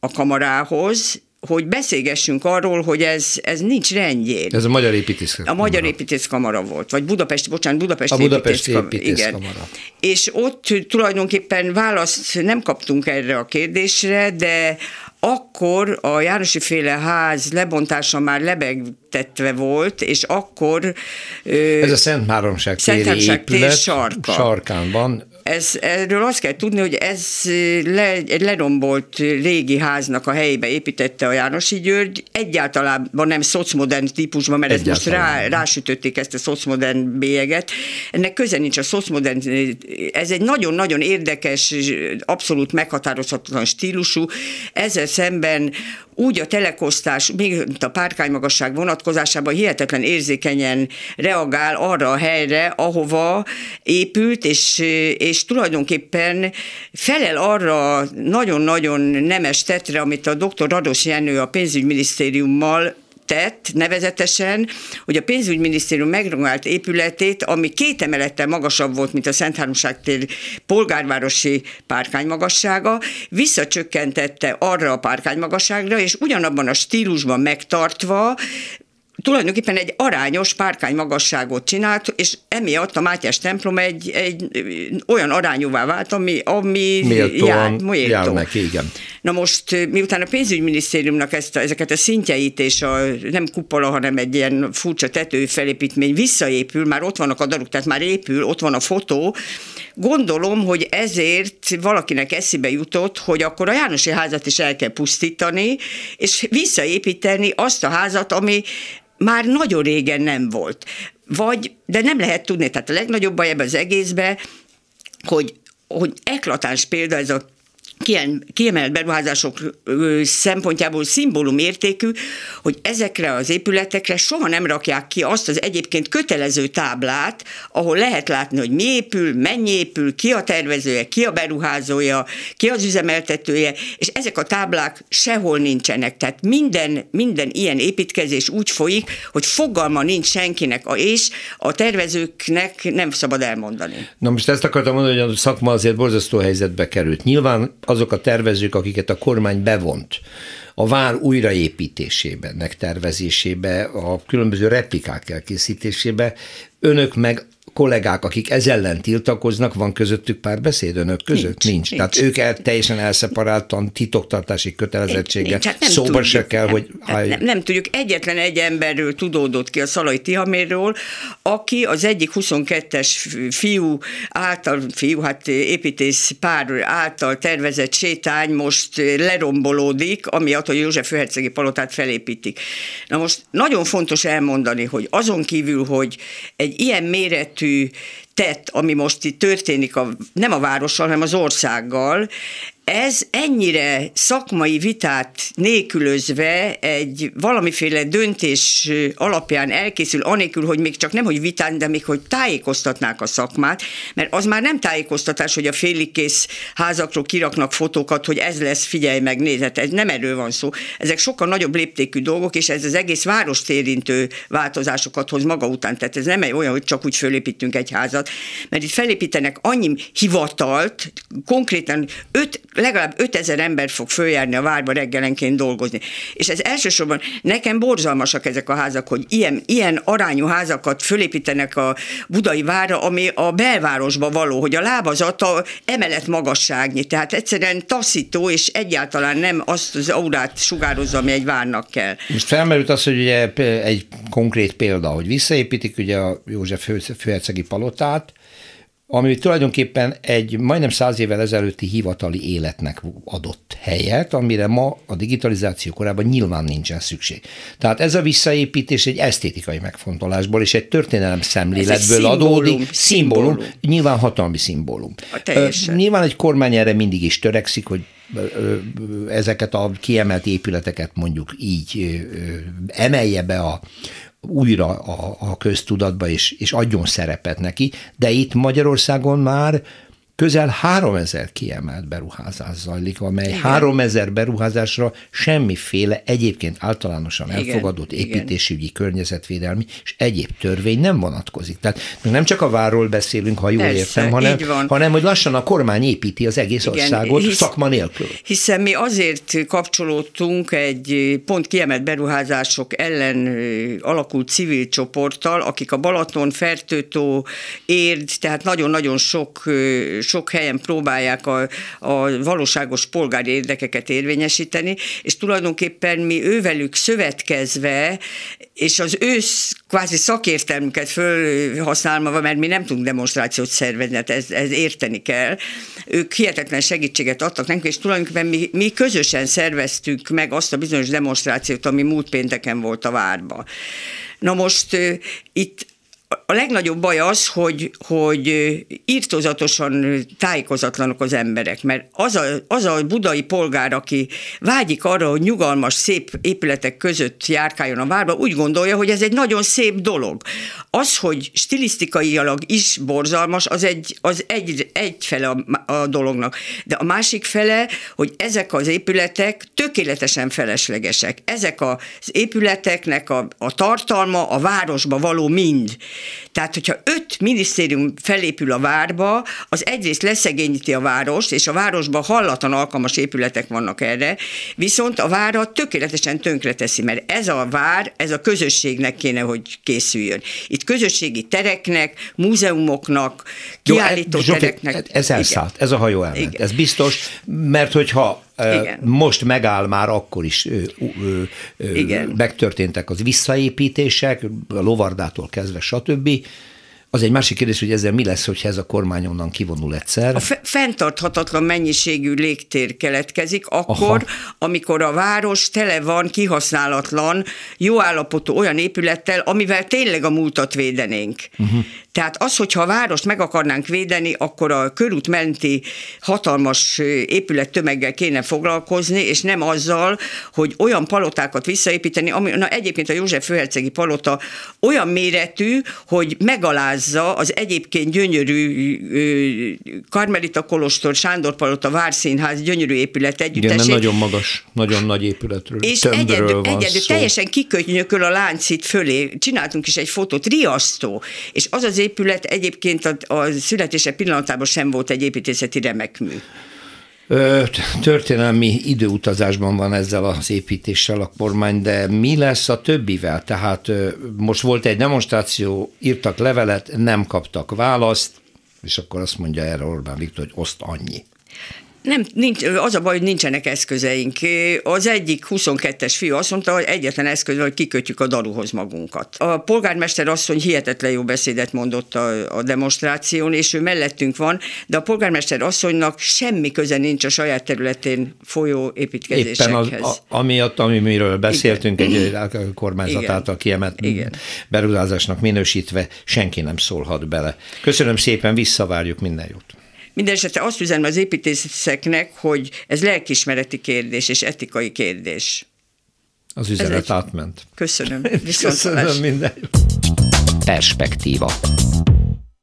a kamarához, hogy beszélgessünk arról, hogy ez, ez nincs rendjén. Ez a Magyar Építészkamara. A Magyar Építészkamara volt, vagy Budapest, bocsánat, Budapesti a Budapesti Építészkamara. Igen. És ott tulajdonképpen választ nem kaptunk erre a kérdésre, de akkor a Jánosi féle ház lebontása már lebegtetve volt, és akkor... Ez a Szent Máromság téri épület sarka. sarkán van, Ez, erről azt kell tudni, hogy ez le, egy lerombolt régi háznak a helyébe építette a Jánosi György, egyáltalán nem szocmodern típusban, mert ezt most rá, rásütötték ezt a szocmodern bélyeget. Ennek köze nincs a szocmodern, ez egy nagyon-nagyon érdekes, abszolút meghatározhatatlan stílusú, ezzel szemben úgy a telekosztás, még a párkánymagasság vonatkozásában hihetetlen érzékenyen reagál arra a helyre, ahova épült, és, és tulajdonképpen felel arra nagyon-nagyon nemes tetre, amit a dr. Rados Jenő a pénzügyminisztériummal tett, nevezetesen, hogy a pénzügyminisztérium megrogált épületét, ami két emelettel magasabb volt, mint a Szent Háromság tér polgárvárosi párkánymagassága, visszacsökkentette arra a párkánymagasságra, és ugyanabban a stílusban megtartva tulajdonképpen egy arányos párkány magasságot csinált, és emiatt a Mátyás templom egy, egy olyan arányúvá vált, ami, ami jár, jár neki, igen. Na most, miután a pénzügyminisztériumnak ezt a, ezeket a szintjeit és a nem kupola, hanem egy ilyen furcsa tető felépítmény visszaépül, már ott vannak a daruk, tehát már épül, ott van a fotó, gondolom, hogy ezért valakinek eszébe jutott, hogy akkor a Jánosi házat is el kell pusztítani, és visszaépíteni azt a házat, ami már nagyon régen nem volt. Vagy, de nem lehet tudni, tehát a legnagyobb baj ebben az egészben, hogy, hogy eklatáns példa ez a kiemelt beruházások szempontjából szimbólum értékű, hogy ezekre az épületekre soha nem rakják ki azt az egyébként kötelező táblát, ahol lehet látni, hogy mi épül, mennyi épül, ki a tervezője, ki a beruházója, ki az üzemeltetője, és ezek a táblák sehol nincsenek. Tehát minden, minden ilyen építkezés úgy folyik, hogy fogalma nincs senkinek, és a tervezőknek nem szabad elmondani. Na most ezt akartam mondani, hogy a szakma azért borzasztó helyzetbe került. Nyilván azok a tervezők, akiket a kormány bevont a vár újraépítésébe, megtervezésébe, a különböző replikák elkészítésébe, önök meg kollégák, akik ez ellen tiltakoznak, van közöttük pár beszéd önök között? Nincs. nincs. nincs. Tehát ők el, teljesen elszeparáltan titoktartási kötelezettsége nincs, hát szóba tudjuk, se kell, hogy... Hát nem, nem tudjuk. Egyetlen egy emberről tudódott ki a Szalai Tihaméről, aki az egyik 22-es fiú által, fiú, hát építész pár által tervezett sétány most lerombolódik, amiatt, hogy József Főhercegi palotát felépítik. Na most nagyon fontos elmondani, hogy azon kívül, hogy egy ilyen méretű tett, ami most itt történik, a, nem a várossal, hanem az országgal, ez ennyire szakmai vitát nélkülözve egy valamiféle döntés alapján elkészül, anélkül, hogy még csak nem, hogy vitán, de még, hogy tájékoztatnák a szakmát, mert az már nem tájékoztatás, hogy a félig kész házakról kiraknak fotókat, hogy ez lesz, figyelj meg, nézhet, ez nem erről van szó. Ezek sokkal nagyobb léptékű dolgok, és ez az egész várost érintő változásokat hoz maga után. Tehát ez nem egy olyan, hogy csak úgy fölépítünk egy házat, mert itt felépítenek annyi hivatalt, konkrétan öt legalább 5000 ember fog följárni a várba reggelenként dolgozni. És ez elsősorban nekem borzalmasak ezek a házak, hogy ilyen, ilyen arányú házakat fölépítenek a budai várra, ami a belvárosba való, hogy a lábazata emelet magasságnyi. Tehát egyszerűen taszító, és egyáltalán nem azt az aurát sugározza, ami egy várnak kell. Most felmerült az, hogy ugye egy konkrét példa, hogy visszaépítik ugye a József főhercegi palotát, ami tulajdonképpen egy majdnem száz évvel ezelőtti hivatali életnek adott helyet, amire ma a digitalizáció korában nyilván nincsen szükség. Tehát ez a visszaépítés egy esztétikai megfontolásból és egy történelem szemléletből adódik. Szimbólum, szimbólum, nyilván hatalmi szimbólum. Nyilván egy kormány erre mindig is törekszik, hogy ezeket a kiemelt épületeket mondjuk így emelje be a, újra a, a köztudatba, és, és adjon szerepet neki, de itt Magyarországon már közel 3000 kiemelt beruházás zajlik, amely Igen. 3000 beruházásra semmiféle egyébként általánosan Igen. elfogadott Igen. építésügyi, környezetvédelmi és egyéb törvény nem vonatkozik. Tehát nem csak a várról beszélünk, ha jól Persze, értem, hanem, hanem hogy lassan a kormány építi az egész Igen, országot hisz, szakma nélkül. Hiszen mi azért kapcsolódtunk egy pont kiemelt beruházások ellen alakult civil csoporttal, akik a Balaton, Fertőtó, Érd, tehát nagyon-nagyon sok sok helyen próbálják a, a valóságos polgári érdekeket érvényesíteni, és tulajdonképpen mi ővelük szövetkezve, és az ő kvázi szakértelmüket fölhasználva, mert mi nem tudunk demonstrációt szervezni, hát ez, ez érteni kell. Ők hihetetlen segítséget adtak nekünk, és tulajdonképpen mi, mi közösen szerveztük meg azt a bizonyos demonstrációt, ami múlt pénteken volt a várba. Na most itt a legnagyobb baj az, hogy, hogy írtózatosan tájékozatlanok az emberek, mert az a, az a budai polgár, aki vágyik arra, hogy nyugalmas, szép épületek között járkáljon a várba, úgy gondolja, hogy ez egy nagyon szép dolog. Az, hogy stilisztikailag is borzalmas, az egy, az egy, egy fele a, a dolognak. De a másik fele, hogy ezek az épületek tökéletesen feleslegesek. Ezek az épületeknek a, a tartalma a városba való mind. Tehát, hogyha öt minisztérium felépül a várba, az egyrészt leszegényíti a várost, és a városban hallatlan alkalmas épületek vannak erre, viszont a várat tökéletesen tönkreteszi, mert ez a vár, ez a közösségnek kéne, hogy készüljön. Itt közösségi tereknek, múzeumoknak, kiállító Jó, tereknek. Ez elszállt, ez a hajó elment. Igen. Ez biztos, mert hogyha igen. Most megáll már akkor is ö, ö, ö, Igen. megtörténtek az visszaépítések, a lovardától kezdve, stb. Az egy másik kérdés, hogy ezzel mi lesz, hogyha ez a kormány onnan kivonul egyszer. A fenntarthatatlan mennyiségű légtér keletkezik akkor, Aha. amikor a város tele van kihasználatlan, jó állapotú olyan épülettel, amivel tényleg a múltat védenénk. Uh-huh. Tehát az, hogyha a várost meg akarnánk védeni, akkor a körút menti hatalmas épület tömeggel kéne foglalkozni, és nem azzal, hogy olyan palotákat visszaépíteni, ami na egyébként a József Főhercegi palota olyan méretű, hogy megalázza az egyébként gyönyörű Karmelita Kolostor, Sándor Palota, Várszínház gyönyörű épület együttesét. Igen, nagyon magas, nagyon nagy épületről, És egyedül, egyedül teljesen kikötnyököl a láncít fölé. Csináltunk is egy fotót, riasztó. És az az épület egyébként a, a születése pillanatában sem volt egy építészeti remekmű. Történelmi időutazásban van ezzel az építéssel a kormány, de mi lesz a többivel? Tehát most volt egy demonstráció, írtak levelet, nem kaptak választ, és akkor azt mondja erre Orbán Viktor, hogy oszt annyi. Nem, nincs, az a baj, hogy nincsenek eszközeink. Az egyik 22-es fiú azt mondta, hogy egyetlen eszköz, hogy kikötjük a daluhoz magunkat. A polgármester asszony hihetetlen jó beszédet mondott a, a demonstráción, és ő mellettünk van, de a polgármester asszonynak semmi köze nincs a saját területén folyó építkezésekhez. Éppen az, a, amiatt, amiről beszéltünk, Igen. egy kormányzat Igen. által kiemelt Igen. beruházásnak minősítve, senki nem szólhat bele. Köszönöm szépen, visszavárjuk minden jót. Mindenesetre azt üzenem az építészeknek, hogy ez lelkismereti kérdés és etikai kérdés. Az üzenet egy... átment. Köszönöm. Köszönöm minden. Perspektíva.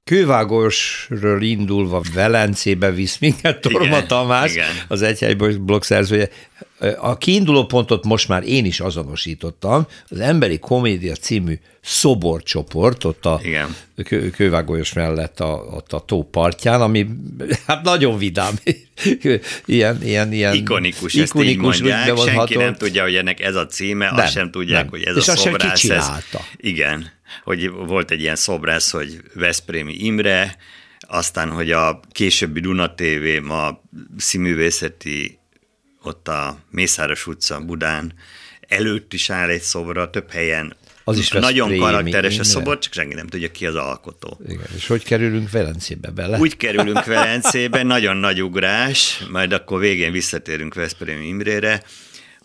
Kővágósról indulva Velencébe visz minket Torma igen, Tamás, igen. az Egyhely blog szerzője. A kiinduló pontot most már én is azonosítottam, az Emberi Komédia című szoborcsoport, ott a Igen. kővágóos mellett a, ott a tó partján, ami hát nagyon vidám. ilyen, ilyen, ilyen ikonikus, ikonikus ezt így mondják, senki nem tudja, hogy ennek ez a címe, nem, azt sem tudják, nem. hogy ez És a szobrász. Ez, igen, hogy volt egy ilyen szobrász, hogy Veszprémi Imre, aztán, hogy a későbbi Duna TV, ma színművészeti ott a Mészáros utca Budán előtt is áll egy szobra, több helyen az is Nagyon karakteres a szobor, csak senki nem tudja, ki az alkotó. Igen, és hogy kerülünk Velencébe bele? Úgy kerülünk Velencébe, nagyon nagy ugrás, majd akkor végén visszatérünk Veszprém Imrére,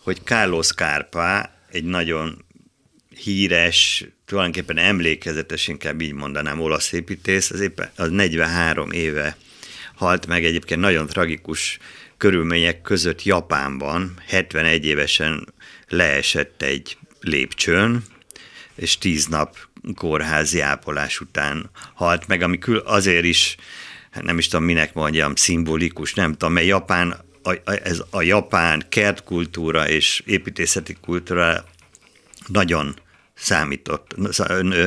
hogy Carlos Kárpá, egy nagyon híres, tulajdonképpen emlékezetes, inkább így mondanám, olasz építész, az éppen az 43 éve halt meg egyébként nagyon tragikus körülmények között Japánban, 71 évesen leesett egy lépcsőn, és tíz nap kórházi ápolás után halt meg, ami azért is, hát nem is tudom minek mondjam, szimbolikus, nem tudom, mert Japán, a, ez a japán kertkultúra és építészeti kultúra nagyon számított,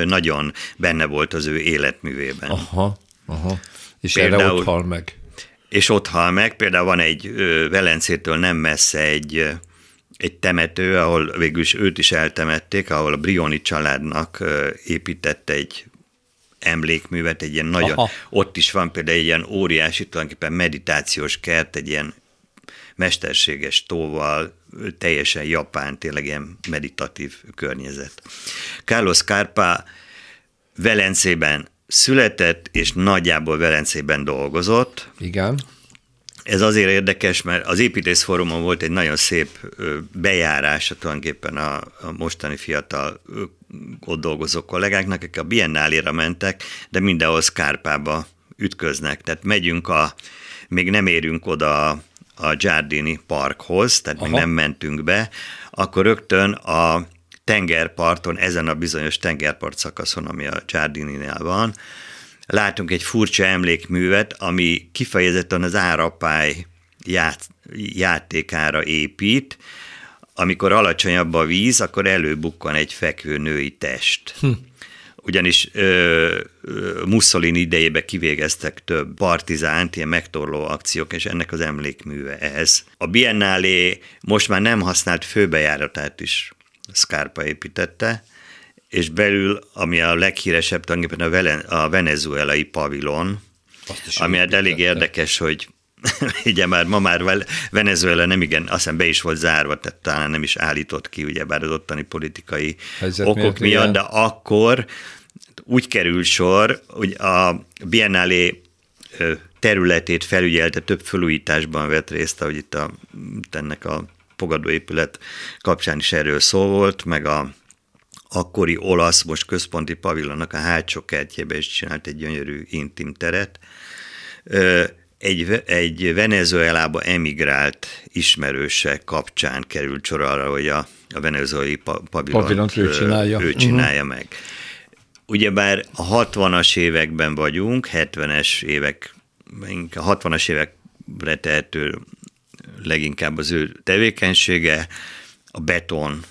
nagyon benne volt az ő életművében. Aha, aha. És például, erre ott hal meg. És ott hal meg, például van egy Velencétől nem messze egy egy temető, ahol végül is őt is eltemették, ahol a Brioni családnak épített egy emlékművet, egy ilyen nagyon, Aha. ott is van például egy ilyen óriási, tulajdonképpen meditációs kert, egy ilyen mesterséges tóval, teljesen japán, tényleg ilyen meditatív környezet. Carlos Carpa Velencében született, és nagyjából Velencében dolgozott. Igen. Ez azért érdekes, mert az építészforumon volt egy nagyon szép bejárása tulajdonképpen a, a mostani fiatal ott dolgozó kollégáknak, akik a Biennáléra mentek, de mindenhol Szkárpába ütköznek. Tehát megyünk a, még nem érünk oda a Giardini parkhoz, tehát Aha. még nem mentünk be, akkor rögtön a tengerparton, ezen a bizonyos tengerpart szakaszon, ami a Giardini-nél van, látunk egy furcsa emlékművet, ami kifejezetten az árapály ját, játékára épít, amikor alacsonyabb a víz, akkor előbukkan egy fekvő női test. Hm. Ugyanis ö, Mussolini idejébe kivégeztek több partizánt, ilyen megtorló akciók, és ennek az emlékműve ez. A Biennale most már nem használt főbejáratát is Scarpa építette, és belül, ami a leghíresebb tulajdonképpen a, a venezuelai pavilon, ami hát elég érdekes, hogy ugye már ma már Venezuela nem igen, aztán be is volt zárva, tehát talán nem is állított ki, ugye bár az ottani politikai Helyzet okok miatt, miatt, de akkor úgy kerül sor, hogy a Biennale területét felügyelte, több felújításban vett részt, ahogy itt a, ennek a fogadóépület kapcsán is erről szó volt, meg a akkori olasz, most központi pavilonnak a hátsó kertjébe is csinált egy gyönyörű intim teret. Egy, egy Venezuelába emigrált ismerőse kapcsán került sor arra, hogy a, a venezuelai pavilont, pavilont ő csinálja, ő csinálja uh-huh. meg. Ugyebár a 60-as években vagyunk, 70-es évek, a 60-as évekre tehető leginkább az ő tevékenysége, a beton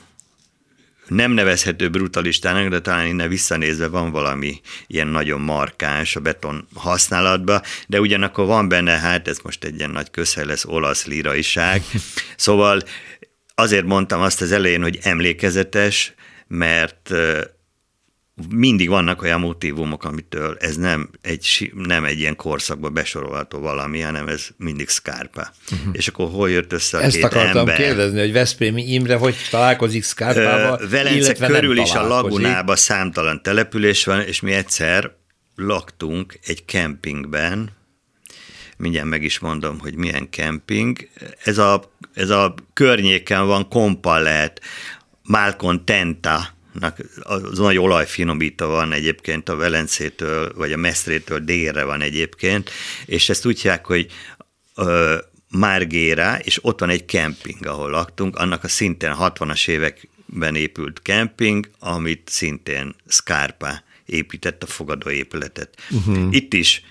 nem nevezhető brutalistának, de talán innen visszanézve van valami ilyen nagyon markáns a beton használatban, de ugyanakkor van benne, hát ez most egy ilyen nagy közhely lesz, olasz líraiság. Szóval azért mondtam azt az elején, hogy emlékezetes, mert mindig vannak olyan motivumok, amitől ez nem egy, nem egy ilyen korszakba besorolható valami, hanem ez mindig Scarpa. Uh-huh. És akkor hol jött össze a Ezt két akartam ember? kérdezni, hogy Veszprémi Imre hogy találkozik Scarpával, Velence körül is a lagunában számtalan település van, és mi egyszer laktunk egy kempingben, mindjárt meg is mondom, hogy milyen kemping. Ez a, ez a környéken van, kompa lehet, Malcon Tenta, az nagy olajfinomító van egyébként a Velencétől, vagy a Mesztrétől délre van egyébként, és ezt úgy hívják, hogy ö, Márgéra, és ott van egy kemping, ahol laktunk, annak a szintén 60-as években épült kemping, amit szintén Scarpa épített a fogadóépületet. Uh-huh. Itt is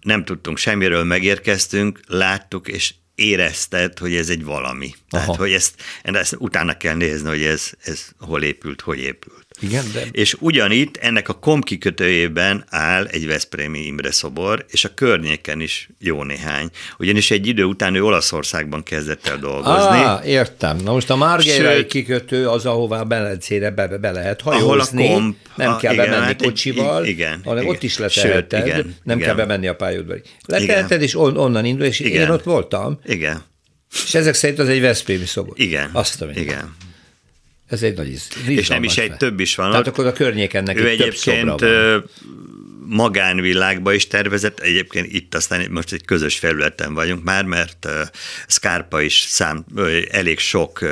nem tudtunk semmiről, megérkeztünk, láttuk, és érezted, hogy ez egy valami. Tehát, Aha. hogy ezt, ezt utána kell nézni, hogy ez, ez hol épült, hogy épült. Igen, de... És ugyanitt ennek a kom kikötőjében áll egy Veszprémi Imre szobor, és a környéken is jó néhány. Ugyanis egy idő után ő Olaszországban kezdett el dolgozni. Ah, értem. Na most a Márgérai kikötő az, ahová Belencére be, be lehet hajózni. Ahol a komp, nem kell igen, bemenni hát kocsival, igen, hanem igen, ott is leteheted, Sőt, igen, nem igen. kell bemenni a pályaudvarig. Leteheted, és on, onnan indul, és igen. én ott voltam. Igen. És ezek szerint az egy Veszprémi szobor. Igen. Azt a Igen. Ez egy nagy. És nem is egy, több is van. Tehát akkor a környéken ő egyébként több magánvilágba is tervezett, egyébként itt aztán most egy közös felületen vagyunk már, mert Scarpa is szám, elég sok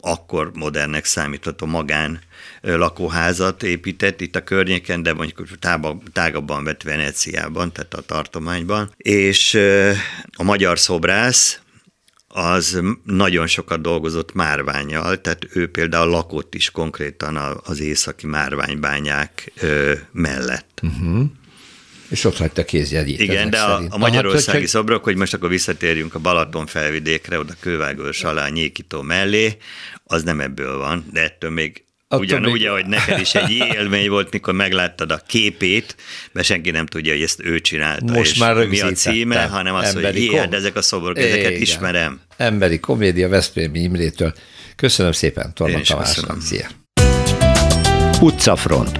akkor modernnek számítható magán lakóházat épített itt a környéken, de mondjuk tágabban vett Veneciában, tehát a tartományban, és a magyar szobrász az nagyon sokat dolgozott márványjal, tehát ő például lakott is konkrétan az északi márványbányák mellett. Uh-huh. És ott hagyta kézjegyét. Igen, de a, a magyarországi hát, szobrok, hogy most akkor visszatérjünk a Balaton felvidékre, oda Kővágos alá, Nyékító mellé, az nem ebből van, de ettől még Ugyanúgy, ahogy neked is egy élmény volt, mikor megláttad a képét, mert senki nem tudja, hogy ezt ő csinálta, Most és már mi a címe, hanem az, Emberi hogy jé, ezek a szobrok, ezeket Igen. ismerem. Emberi komédia Veszprémi Imrétől. Köszönöm szépen, Torma Tamásnak. Szia! Utcafront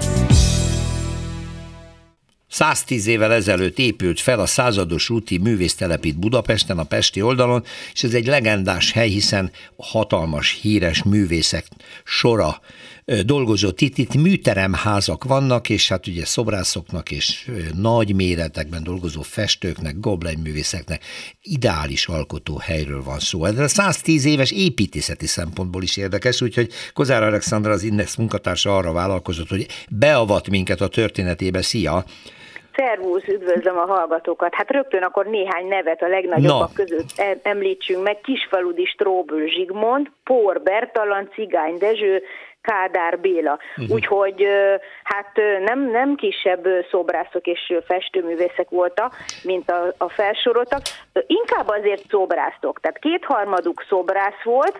110 évvel ezelőtt épült fel a százados úti művésztelep itt Budapesten, a Pesti oldalon, és ez egy legendás hely, hiszen hatalmas, híres művészek sora dolgozott itt, itt műteremházak vannak, és hát ugye szobrászoknak és nagy méretekben dolgozó festőknek, goblenművészeknek ideális alkotó helyről van szó. Ez a 110 éves építészeti szempontból is érdekes, úgyhogy Kozár Alexandra az Index munkatársa arra vállalkozott, hogy beavat minket a történetébe. Szia! Szervusz, üdvözlöm a hallgatókat. Hát rögtön akkor néhány nevet a legnagyobbak no. között említsünk meg. Kisfaludi Stróbül Zsigmond, Pór Bertalan, Cigány Dezső, Kádár Béla. Uh-huh. Úgyhogy hát nem, nem kisebb szobrászok és festőművészek voltak, mint a, a felsoroltak, inkább azért szobrászok. Tehát kétharmaduk szobrász volt,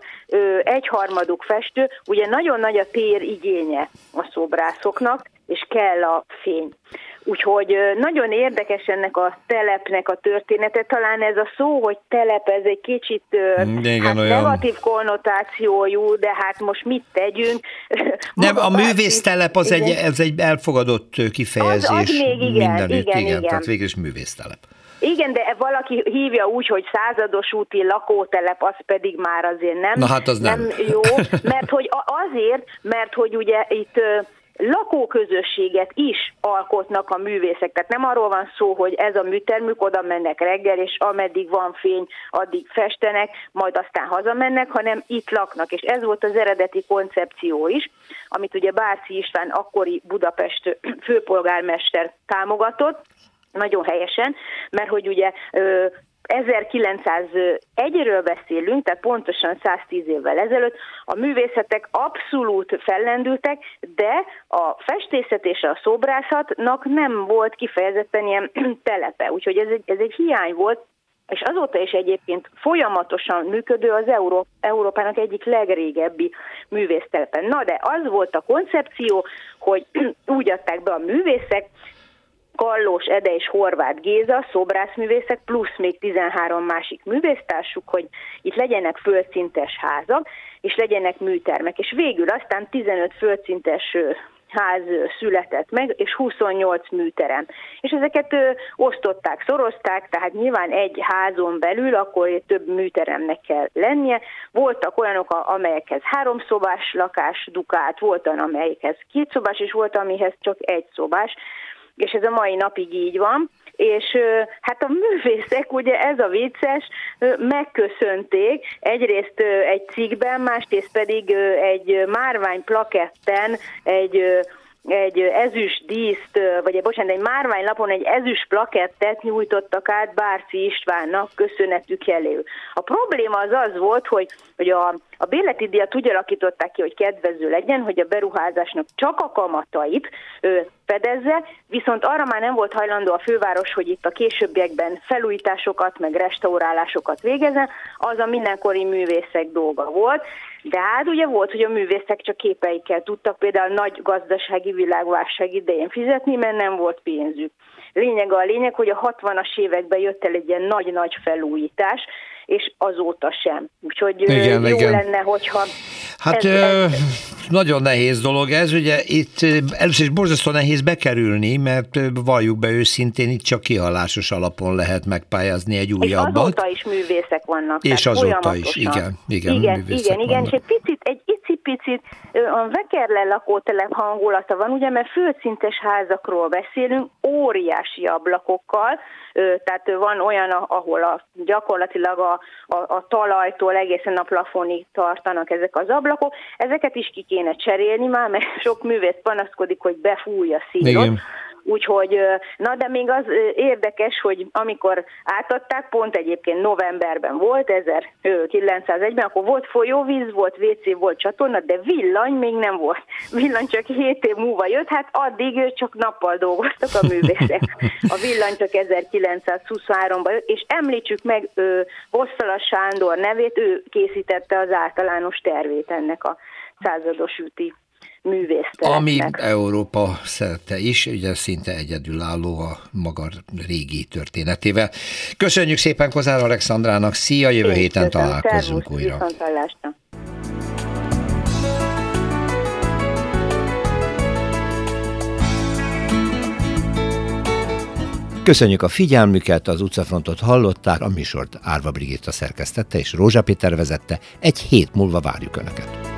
egyharmaduk festő, ugye nagyon nagy a tér igénye a szobrászoknak, és kell a fény. Úgyhogy nagyon érdekes ennek a telepnek a története. Talán ez a szó, hogy telep, ez egy kicsit Igen, hát olyan... negatív konnotációjú, de hát most mit tegyünk? Nem, a művésztelep az egy, ez egy elfogadott kifejezés az, az még igen, mindenütt, igen, igen, igen. tehát végül is művésztelep. Igen, de valaki hívja úgy, hogy százados úti lakótelep, az pedig már azért nem, Na hát az nem. nem jó, mert hogy azért, mert hogy ugye itt lakóközösséget is alkotnak a művészek. Tehát nem arról van szó, hogy ez a műtermük, oda mennek reggel, és ameddig van fény, addig festenek, majd aztán hazamennek, hanem itt laknak. És ez volt az eredeti koncepció is, amit ugye Bárci István akkori Budapest főpolgármester támogatott, nagyon helyesen, mert hogy ugye 1901-ről beszélünk, tehát pontosan 110 évvel ezelőtt, a művészetek abszolút fellendültek, de a festészet és a szobrászatnak nem volt kifejezetten ilyen telepe, úgyhogy ez egy, ez egy hiány volt, és azóta is egyébként folyamatosan működő az Euró- Európának egyik legrégebbi művésztelepen. Na de az volt a koncepció, hogy úgy adták be a művészek, Kallós Ede és Horváth Géza, szobrászművészek, plusz még 13 másik művésztársuk, hogy itt legyenek földszintes házak, és legyenek műtermek. És végül aztán 15 földszintes ház született meg, és 28 műterem. És ezeket ö, osztották, szorozták, tehát nyilván egy házon belül akkor több műteremnek kell lennie. Voltak olyanok, amelyekhez háromszobás lakás dukált, volt olyan, amelyekhez kétszobás, és volt, amihez csak egy szobás és ez a mai napig így van, és hát a művészek, ugye ez a vicces, megköszönték egyrészt egy cikkben, másrészt pedig egy márvány plaketten egy egy ezüst díszt, vagy bocsánat, egy márványlapon egy ezüst plakettet nyújtottak át Bárci Istvánnak köszönetük elő. A probléma az az volt, hogy, hogy a, a béleti díjat úgy alakították ki, hogy kedvező legyen, hogy a beruházásnak csak a kamatait ő, fedezze, viszont arra már nem volt hajlandó a főváros, hogy itt a későbbiekben felújításokat, meg restaurálásokat végezzen, az a mindenkori művészek dolga volt, de hát ugye volt, hogy a művészek csak képeikkel tudtak például nagy gazdasági világválság idején fizetni, mert nem volt pénzük. Lényeg a lényeg, hogy a 60-as években jött el egy ilyen nagy-nagy felújítás, és azóta sem. Úgyhogy igen, jó igen. lenne, hogyha... Hát ez, ez, nagyon nehéz dolog ez, ugye itt először is borzasztó nehéz bekerülni, mert valljuk be őszintén, itt csak kihalásos alapon lehet megpályázni egy újabbat. És azóta is művészek vannak. És azóta is, igen. Igen, igen, igen, igen, és egy picit, egy icipicit a Vekerle lakótelep hangulata van, ugye, mert földszintes házakról beszélünk, óriási ablakokkal, tehát van olyan, ahol a, gyakorlatilag a, a, a talajtól egészen a plafonig tartanak ezek az ablakok. Ezeket is ki kéne cserélni már, mert sok művész panaszkodik, hogy befúj a színot. Igen. Úgyhogy, na de még az érdekes, hogy amikor átadták, pont egyébként novemberben volt, 1901-ben, akkor volt folyóvíz, volt WC, volt csatorna, de villany még nem volt. Villany csak 7 év múlva jött, hát addig csak nappal dolgoztak a művészek. A villany csak 1923-ban jött, és említsük meg Vosszala Sándor nevét, ő készítette az általános tervét ennek a százados üti művésztereknek. Ami Európa szerte is, ugye szinte egyedülálló a maga régi történetével. Köszönjük szépen Kozár Alexandrának, szia, jövő Én héten köszönöm. találkozunk Szervusz, újra. Köszönjük a figyelmüket, az utcafrontot hallották, a műsort Árva Brigitta szerkesztette és Rózsa Péter vezette. Egy hét múlva várjuk Önöket.